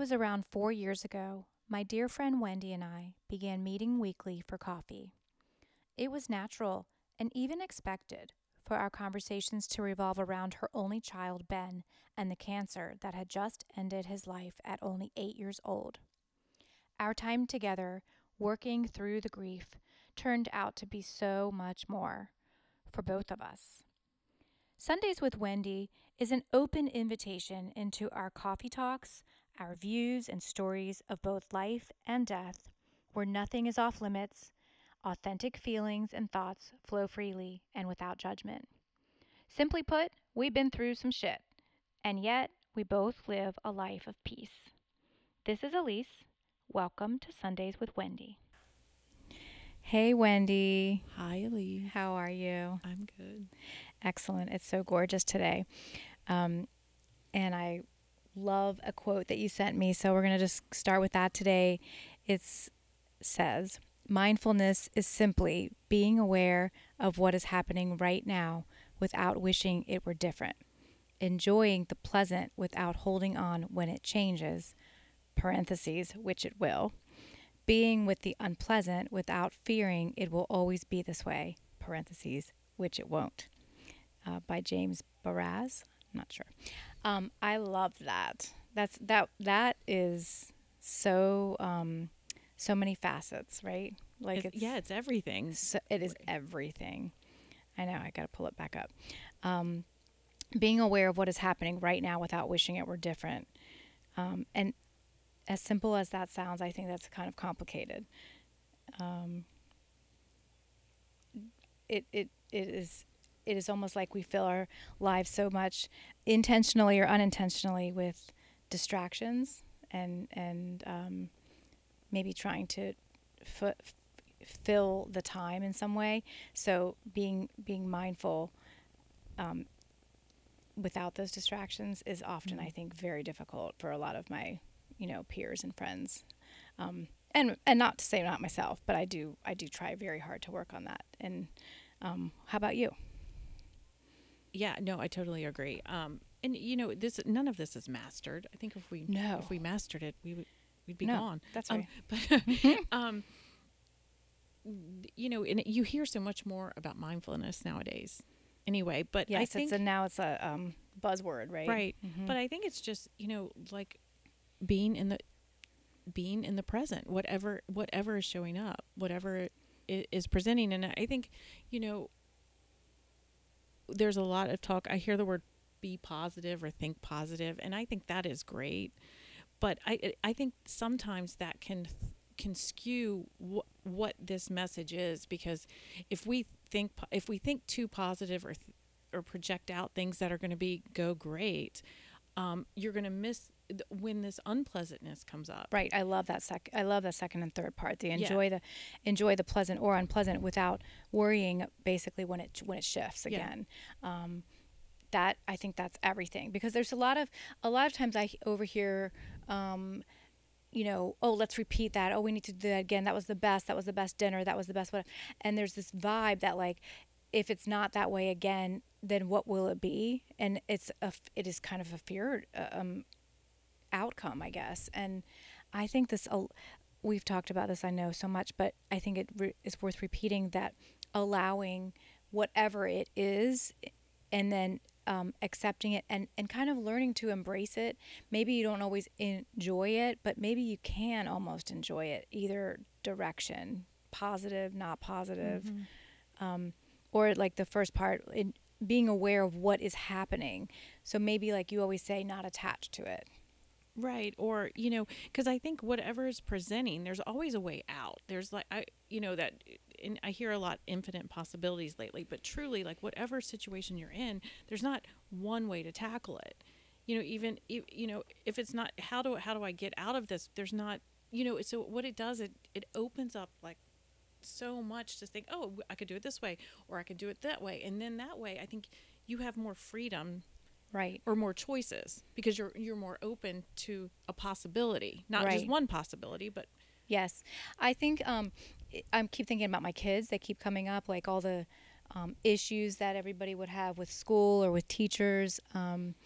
was around four years ago, my dear friend Wendy and I began meeting weekly for coffee. It was natural and even expected for our conversations to revolve around her only child, Ben, and the cancer that had just ended his life at only eight years old. Our time together, working through the grief, turned out to be so much more for both of us. Sundays with Wendy is an open invitation into our coffee talks, our views and stories of both life and death, where nothing is off limits, authentic feelings and thoughts flow freely and without judgment. Simply put, we've been through some shit, and yet we both live a life of peace. This is Elyse. Welcome to Sundays with Wendy. Hey, Wendy. Hi, Elyse. How are you? I'm good. Excellent. It's so gorgeous today. Um, and I love a quote that you sent me. So we're going to just start with that today. It says, Mindfulness is simply being aware of what is happening right now without wishing it were different, enjoying the pleasant without holding on when it changes, parentheses, which it will, being with the unpleasant without fearing it will always be this way, parentheses, which it won't, uh, by James Baraz. I'm not sure. Um, I love that. That's that. That is so um, so many facets, right? Like it's, it's yeah, it's everything. So it is everything. I know. I got to pull it back up. Um, being aware of what is happening right now without wishing it were different, um, and as simple as that sounds, I think that's kind of complicated. Um, it it it is it is almost like we fill our lives so much intentionally or unintentionally with distractions and and um, maybe trying to f- fill the time in some way. So being being mindful um, without those distractions is often, mm-hmm. I think, very difficult for a lot of my you know peers and friends. Um, and and not to say not myself, but I do I do try very hard to work on that. And um, how about you? Yeah, no, I totally agree. Um, and you know, this none of this is mastered. I think if we no. if we mastered it, we would we'd be no, gone. That's um, right. but um, you know, and you hear so much more about mindfulness nowadays. Anyway, but yes, I think it's a, now it's a um, buzzword, right? Right. Mm-hmm. But I think it's just you know like being in the being in the present, whatever whatever is showing up, whatever is presenting, and I think you know there's a lot of talk. I hear the word be positive or think positive, and I think that is great. But I I think sometimes that can can skew wh- what this message is because if we think if we think too positive or th- or project out things that are going to be go great, um, you're going to miss when this unpleasantness comes up. Right. I love that sec. I love the second and third part. The enjoy yeah. the enjoy the pleasant or unpleasant without worrying. Basically, when it when it shifts again. Yeah. Um, that I think that's everything because there's a lot of a lot of times I overhear. Um, you know, oh, let's repeat that. Oh, we need to do that again. That was the best. That was the best dinner. That was the best. And there's this vibe that like, if it's not that way again, then what will it be? And it's a, it is kind of a fear, uh, um, outcome, I guess. And I think this, we've talked about this, I know so much, but I think it re- is worth repeating that allowing whatever it is and then um, accepting it and, and kind of learning to embrace it. Maybe you don't always enjoy it, but maybe you can almost enjoy it either direction positive, not positive. Mm-hmm. Um, or like the first part, in being aware of what is happening. So maybe, like you always say, not attached to it. Right. Or, you know, because I think whatever is presenting, there's always a way out. There's like, I, you know, that, and I hear a lot infinite possibilities lately, but truly, like, whatever situation you're in, there's not one way to tackle it. You know, even, you know, if it's not, how do, how do I get out of this? There's not, you know, so what it does, it, it opens up like so much to think, oh, I could do it this way, or I could do it that way. And then that way, I think you have more freedom right or more choices because you're you're more open to a possibility not right. just one possibility but yes i think um i keep thinking about my kids they keep coming up like all the um, issues that everybody would have with school or with teachers um,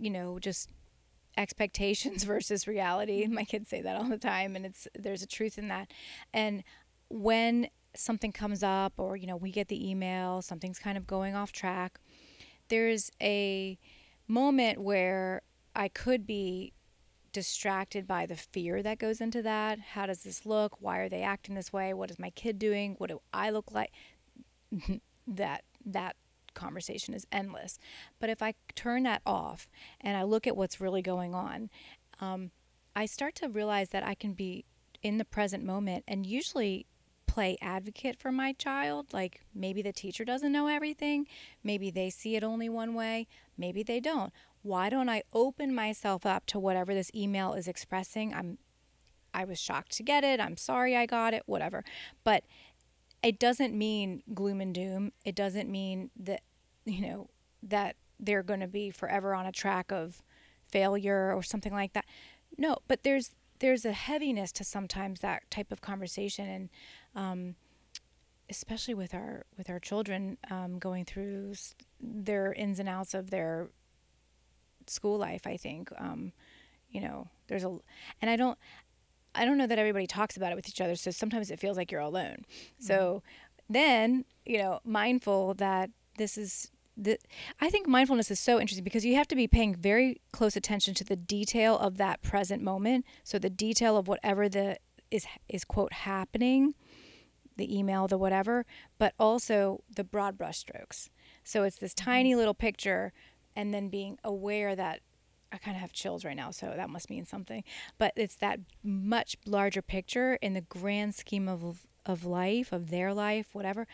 you know just expectations versus reality. My kids say that all the time and it's there's a truth in that. And when something comes up or you know, we get the email, something's kind of going off track, there's a moment where I could be distracted by the fear that goes into that. How does this look? Why are they acting this way? What is my kid doing? What do I look like? that that conversation is endless. But if I turn that off and I look at what's really going on, um, I start to realize that I can be in the present moment and usually play advocate for my child. Like maybe the teacher doesn't know everything, maybe they see it only one way, maybe they don't. Why don't I open myself up to whatever this email is expressing? I'm I was shocked to get it. I'm sorry I got it, whatever. But it doesn't mean gloom and doom. It doesn't mean that, you know, that they're going to be forever on a track of failure or something like that. No, but there's there's a heaviness to sometimes that type of conversation, and um, especially with our with our children um, going through their ins and outs of their school life. I think, um, you know, there's a, and I don't, I don't know that everybody talks about it with each other. So sometimes it feels like you're alone. Mm-hmm. So then, you know, mindful that this is the, I think mindfulness is so interesting because you have to be paying very close attention to the detail of that present moment. So the detail of whatever the is is quote happening, the email, the whatever, but also the broad brushstrokes. So it's this mm-hmm. tiny little picture, and then being aware that I kind of have chills right now, so that must mean something. But it's that much larger picture in the grand scheme of of life, of their life, whatever.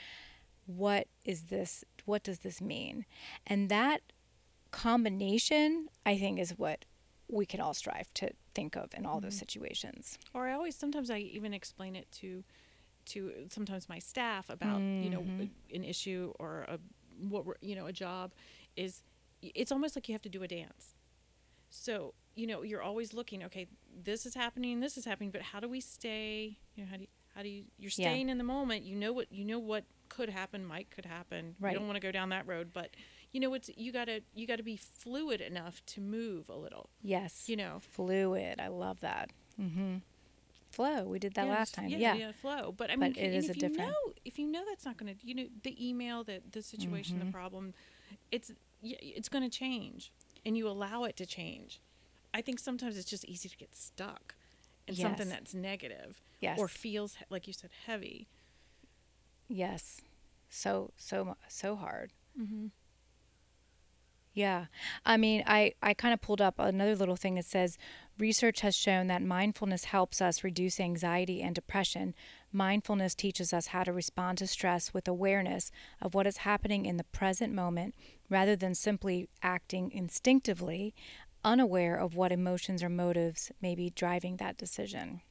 What is this? What does this mean? And that combination, I think, is what we can all strive to think of in all mm-hmm. those situations. Or I always sometimes I even explain it to to sometimes my staff about mm-hmm. you know mm-hmm. an issue or a what you know a job is it's almost like you have to do a dance so, you know, you're always looking, okay, this is happening, this is happening, but how do we stay, you know, how do you, how do you, you're staying yeah. in the moment, you know what, you know what could happen, might could happen. Right. You don't want to go down that road, but you know, it's, you gotta, you gotta be fluid enough to move a little. Yes. You know, fluid. I love that. Mm-hmm. Flow. We did that yeah, last time. Yeah, yeah, yeah, flow. But I mean, but it is a different. Know, if you know that's not going to, you know, the email, the the situation, mm-hmm. the problem, it's it's going to change and you allow it to change. I think sometimes it's just easy to get stuck in yes. something that's negative yes. or feels like you said heavy. Yes. So so so hard. Mm-hmm. Yeah. I mean, I, I kind of pulled up another little thing that says research has shown that mindfulness helps us reduce anxiety and depression. Mindfulness teaches us how to respond to stress with awareness of what is happening in the present moment rather than simply acting instinctively, unaware of what emotions or motives may be driving that decision.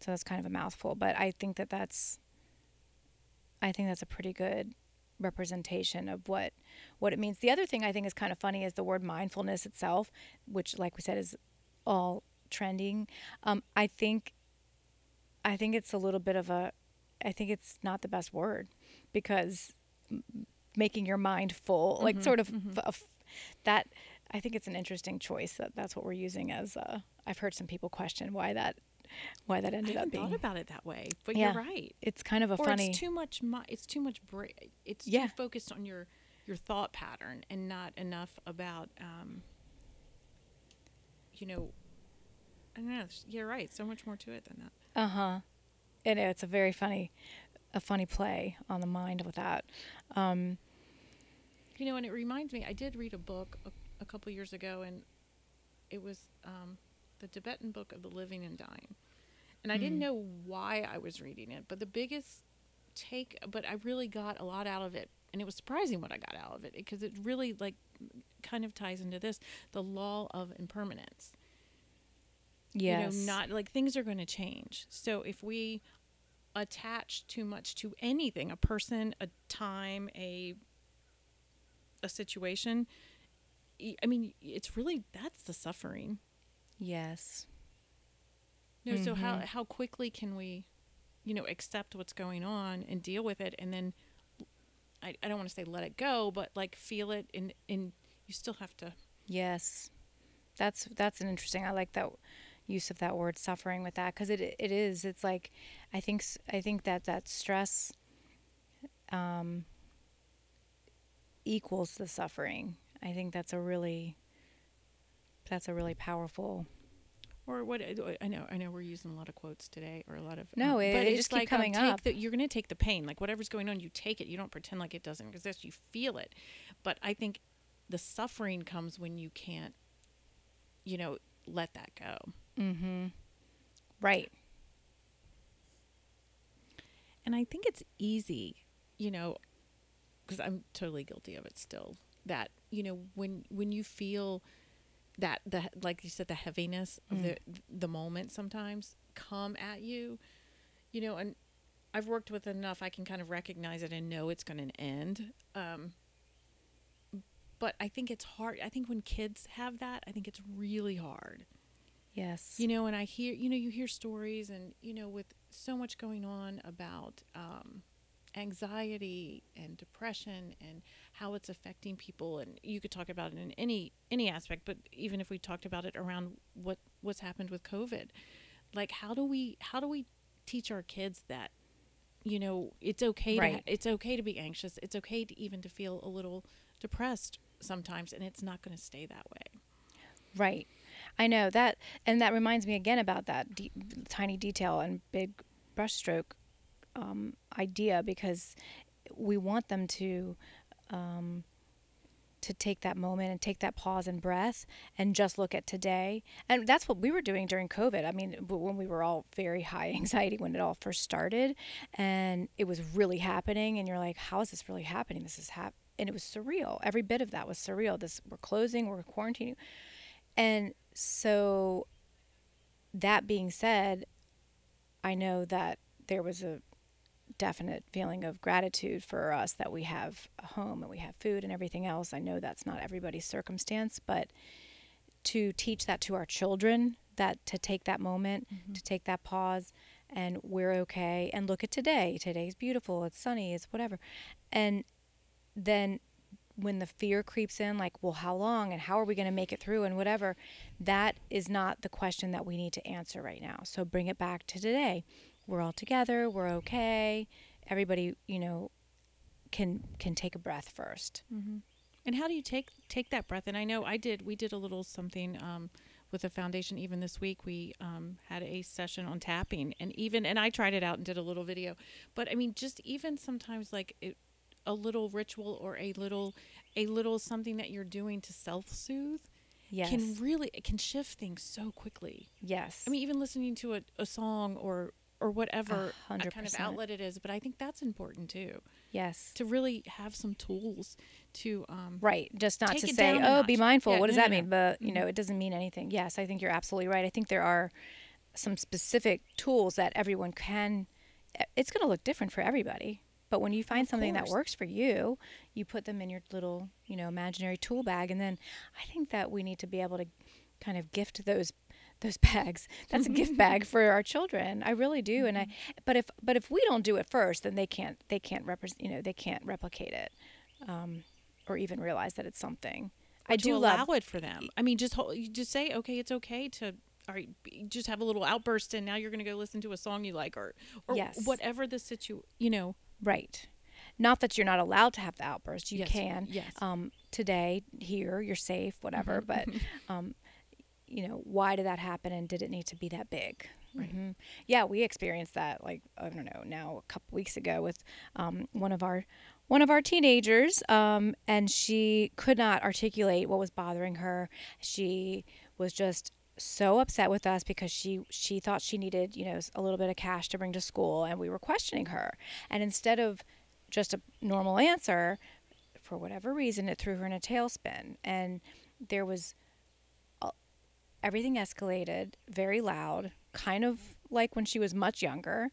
So that's kind of a mouthful, but I think that that's I think that's a pretty good representation of what what it means. The other thing I think is kind of funny is the word mindfulness itself, which, like we said, is all trending. Um, I think I think it's a little bit of a I think it's not the best word because making your mind full, mm-hmm, like sort of mm-hmm. f- that. I think it's an interesting choice that that's what we're using as. Uh, I've heard some people question why that why that ended up being. thought about it that way, but yeah. you're right. It's kind of a or funny. It's too much. It's too much. Bra- it's yeah. too focused on your your thought pattern and not enough about. Um, you know, I don't know. You're right. So much more to it than that. Uh huh. And it's a very funny, a funny play on the mind with that. Um, you know, and it reminds me. I did read a book a, a couple years ago, and it was um, the Tibetan Book of the Living and Dying. And I mm. didn't know why I was reading it, but the biggest take, but I really got a lot out of it. And it was surprising what I got out of it because it really, like, kind of ties into this the law of impermanence. Yes. You know, not like things are going to change. So if we attach too much to anything, a person, a time, a a situation, I mean, it's really that's the suffering. Yes. No, mm-hmm. so how mm-hmm. how quickly can we, you know, accept what's going on and deal with it, and then I, I don't want to say let it go, but like feel it, and and you still have to. Yes, That's that's an interesting. I like that use of that word suffering with that because it it is. It's like I think I think that that stress um, equals the suffering. I think that's a really that's a really powerful or what I know I know we're using a lot of quotes today or a lot of no um, it, but it just like keep coming um, up. the, you're going to take the pain like whatever's going on you take it you don't pretend like it doesn't exist you feel it. But I think the suffering comes when you can't you know let that go. Mm-hmm. Right. And I think it's easy you know because I'm totally guilty of it still that you know when when you feel that the like you said the heaviness of Mm. the the moment sometimes come at you you know and i've worked with enough i can kind of recognize it and know it's going to end um but i think it's hard i think when kids have that i think it's really hard yes you know and i hear you know you hear stories and you know with so much going on about um anxiety and depression and how it's affecting people and you could talk about it in any any aspect but even if we talked about it around what what's happened with covid like how do we how do we teach our kids that you know it's okay to Right. ha- it's okay to be anxious it's okay to even to feel a little depressed sometimes and it's not going to stay that way Right. I know that, and that reminds me again about that de- tiny detail and big brushstroke um, idea because we want them to um, to take that moment and take that pause and breath and just look at today. And that's what we were doing during COVID. I mean, when we were all very high anxiety when it all first started, and it was really happening, and you're like, "How is this really happening? This is hap." And it was surreal. Every bit of that was surreal. This we're closing, we're quarantining, and so, that being said, I know that there was a definite feeling of gratitude for us that we have a home and we have food and everything else. I know that's not everybody's circumstance, but to teach that to our children, that to take that moment, mm-hmm. to take that pause, and we're okay, and look at today. Today's beautiful, it's sunny, it's whatever. And then when the fear creeps in, like, well, how long and how are we going to make it through and whatever, that is not the question that we need to answer right now. So bring it back to today. We're all together, we're okay. Everybody, you know, can can take a breath 1st And how do you take take that breath? And I know I did. We did a little something um, with the foundation. Even this week, we um, had a session on tapping, and even and I tried it out and did a little video. But I mean, just even sometimes like it, a little ritual or a little a little something that you're doing to self soothe Yes. can really it can shift things so quickly. yes. I mean, even listening to a, a song or or whatever kind of outlet it is. But I think that's important too yes. to really have some tools to um, Right. Just not to say, oh, be mindful. Yeah, what does no, that no, mean? no. But, you know, it doesn't mean anything. Yes, I think you're absolutely right. I think there are some specific tools that everyone can, eh, it's going to look different for everybody. But when you find Of something that works for you, you put them in your little, you know, imaginary tool bag. And then I think that we need to be able to kind of gift those those bags. That's a gift bag for our children. I really do. And I Mm-hmm. but if but if we don't do it first, then they can't they can't represent, you know, they can't replicate it. Um, or even realize that it's something. I or to do allow love it for them. I mean, just hold, you just say, okay, it's okay to, all right, just have a little outburst, and now you're going to go listen to a song you like, or or Yes. whatever the situ, you know. right. Not that you're not allowed to have the outburst. You Yes, can. yes. Um, today, here, you're safe, whatever. But, um, you know, why did that happen, and did it need to be that big? Right. Mhm. Yeah, we experienced that. Like I don't know now, a couple weeks ago with um, one of our one of our teenagers, um, and she could not articulate what was bothering her. She was just so upset with us because she she thought she needed you know a little bit of cash to bring to school, and we were questioning her. And instead of just a normal answer, for whatever reason, it threw her in a tailspin, and there was everything escalated very loud, kind of like when she was much younger.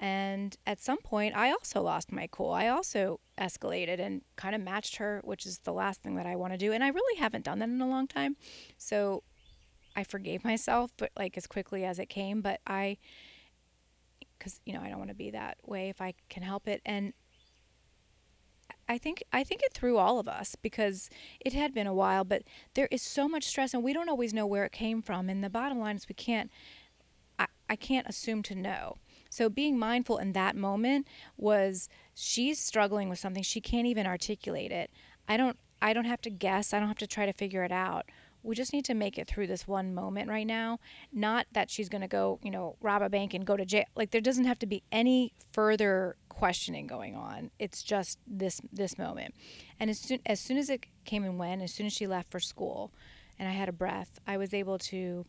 And at some point, I also lost my cool. I also escalated and kind of matched her, which is the last thing that I want to do. And I really haven't done that in a long time. So I forgave myself, but like as quickly as it came. But I, because, you know, I don't want to be that way if I can help it. And I think I think it threw all of us because it had been a while, but there is so much stress and we don't always know where it came from. And the bottom line is we can't I, I can't assume to know. So being mindful in that moment was she's struggling with something she can't even articulate it. I don't I don't have to guess. I don't have to try to figure it out. We just need to make it through this one moment right now. Not that she's going to go, you know, rob a bank and go to jail. Like there doesn't have to be any further questioning going on. It's just this this moment. And as soon as soon as it came and went, as soon as she left for school, and I had a breath, I was able to,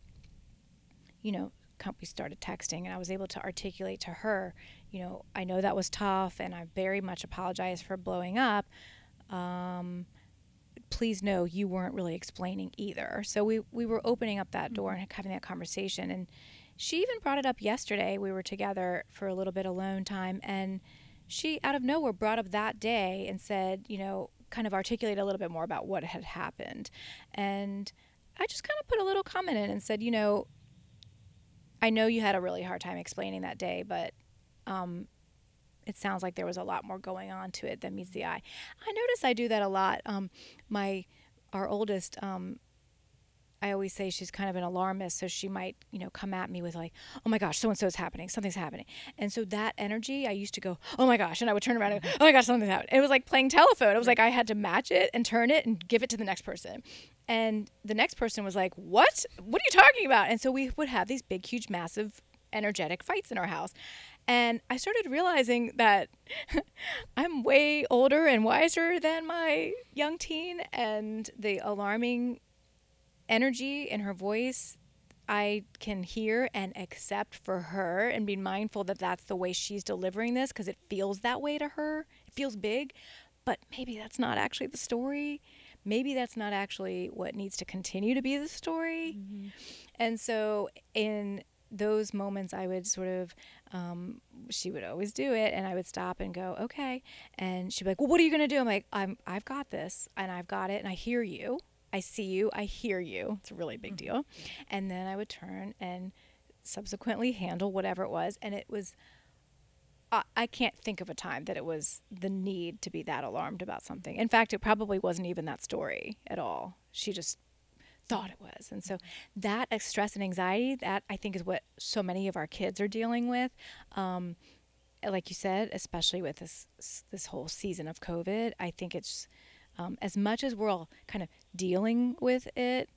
you know, we started texting, and I was able to articulate to her, you know, I know that was tough, and I very much apologize for blowing up. Um, please know you weren't really explaining either. So we we were opening up that door and having that conversation, and she even brought it up yesterday. We were together for a little bit alone time, and she out of nowhere brought up that day and said, you know, kind of articulate a little bit more about what had happened, and I just kind of put a little comment in and said, you know, I know you had a really hard time explaining that day, but um, it sounds like there was a lot more going on to it than meets the eye. I notice I do that a lot. Um, my our oldest, um, I always say she's kind of an alarmist, so she might, you know, come at me with like, "Oh my gosh, so and so is happening, something's happening," and so that energy, I used to go, "Oh my gosh," and I would turn around and, "Oh my gosh, something's happening." It was like playing telephone. It was like I had to match it and turn it and give it to the next person, and the next person was like, "What? What are you talking about?" And so we would have these big, huge, massive, energetic fights in our house. And I started realizing that I'm way older and wiser than my young teen, and the alarming energy in her voice I can hear and accept for her and be mindful that that's the way she's delivering this because it feels that way to her. It feels big, but maybe that's not actually the story. Maybe that's not actually what needs to continue to be the story. Mm-hmm. And so, in those moments I would sort of, um, she would always do it, and I would stop and go, okay. And she'd be like, well, what are you going to do? I'm like, I'm, I've got this, and I've got it, and I hear you. I see you. I hear you. It's a really big mm-hmm. deal. And then I would turn and subsequently handle whatever it was. And it was, I, I can't think of a time that it was the need to be that alarmed about something. In fact, it probably wasn't even that story at all. She just thought it was. And so that stress and anxiety, that I think is what so many of our kids are dealing with. Um, like you said, especially with this this whole season of COVID, I think it's um, as much as we're all kind of dealing with it.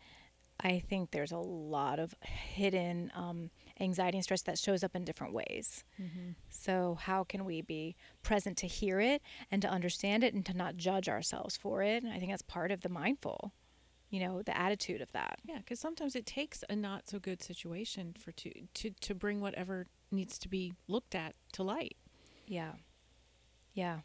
I think there's a lot of hidden um, anxiety and stress that shows up in different ways. Mm-hmm. So, how can we be present to hear it and to understand it and to not judge ourselves for it? And I think that's part of the mindful you know the attitude of that. Yeah because sometimes it takes a not so good situation for to to to bring whatever needs to be looked at to light. Yeah. Yeah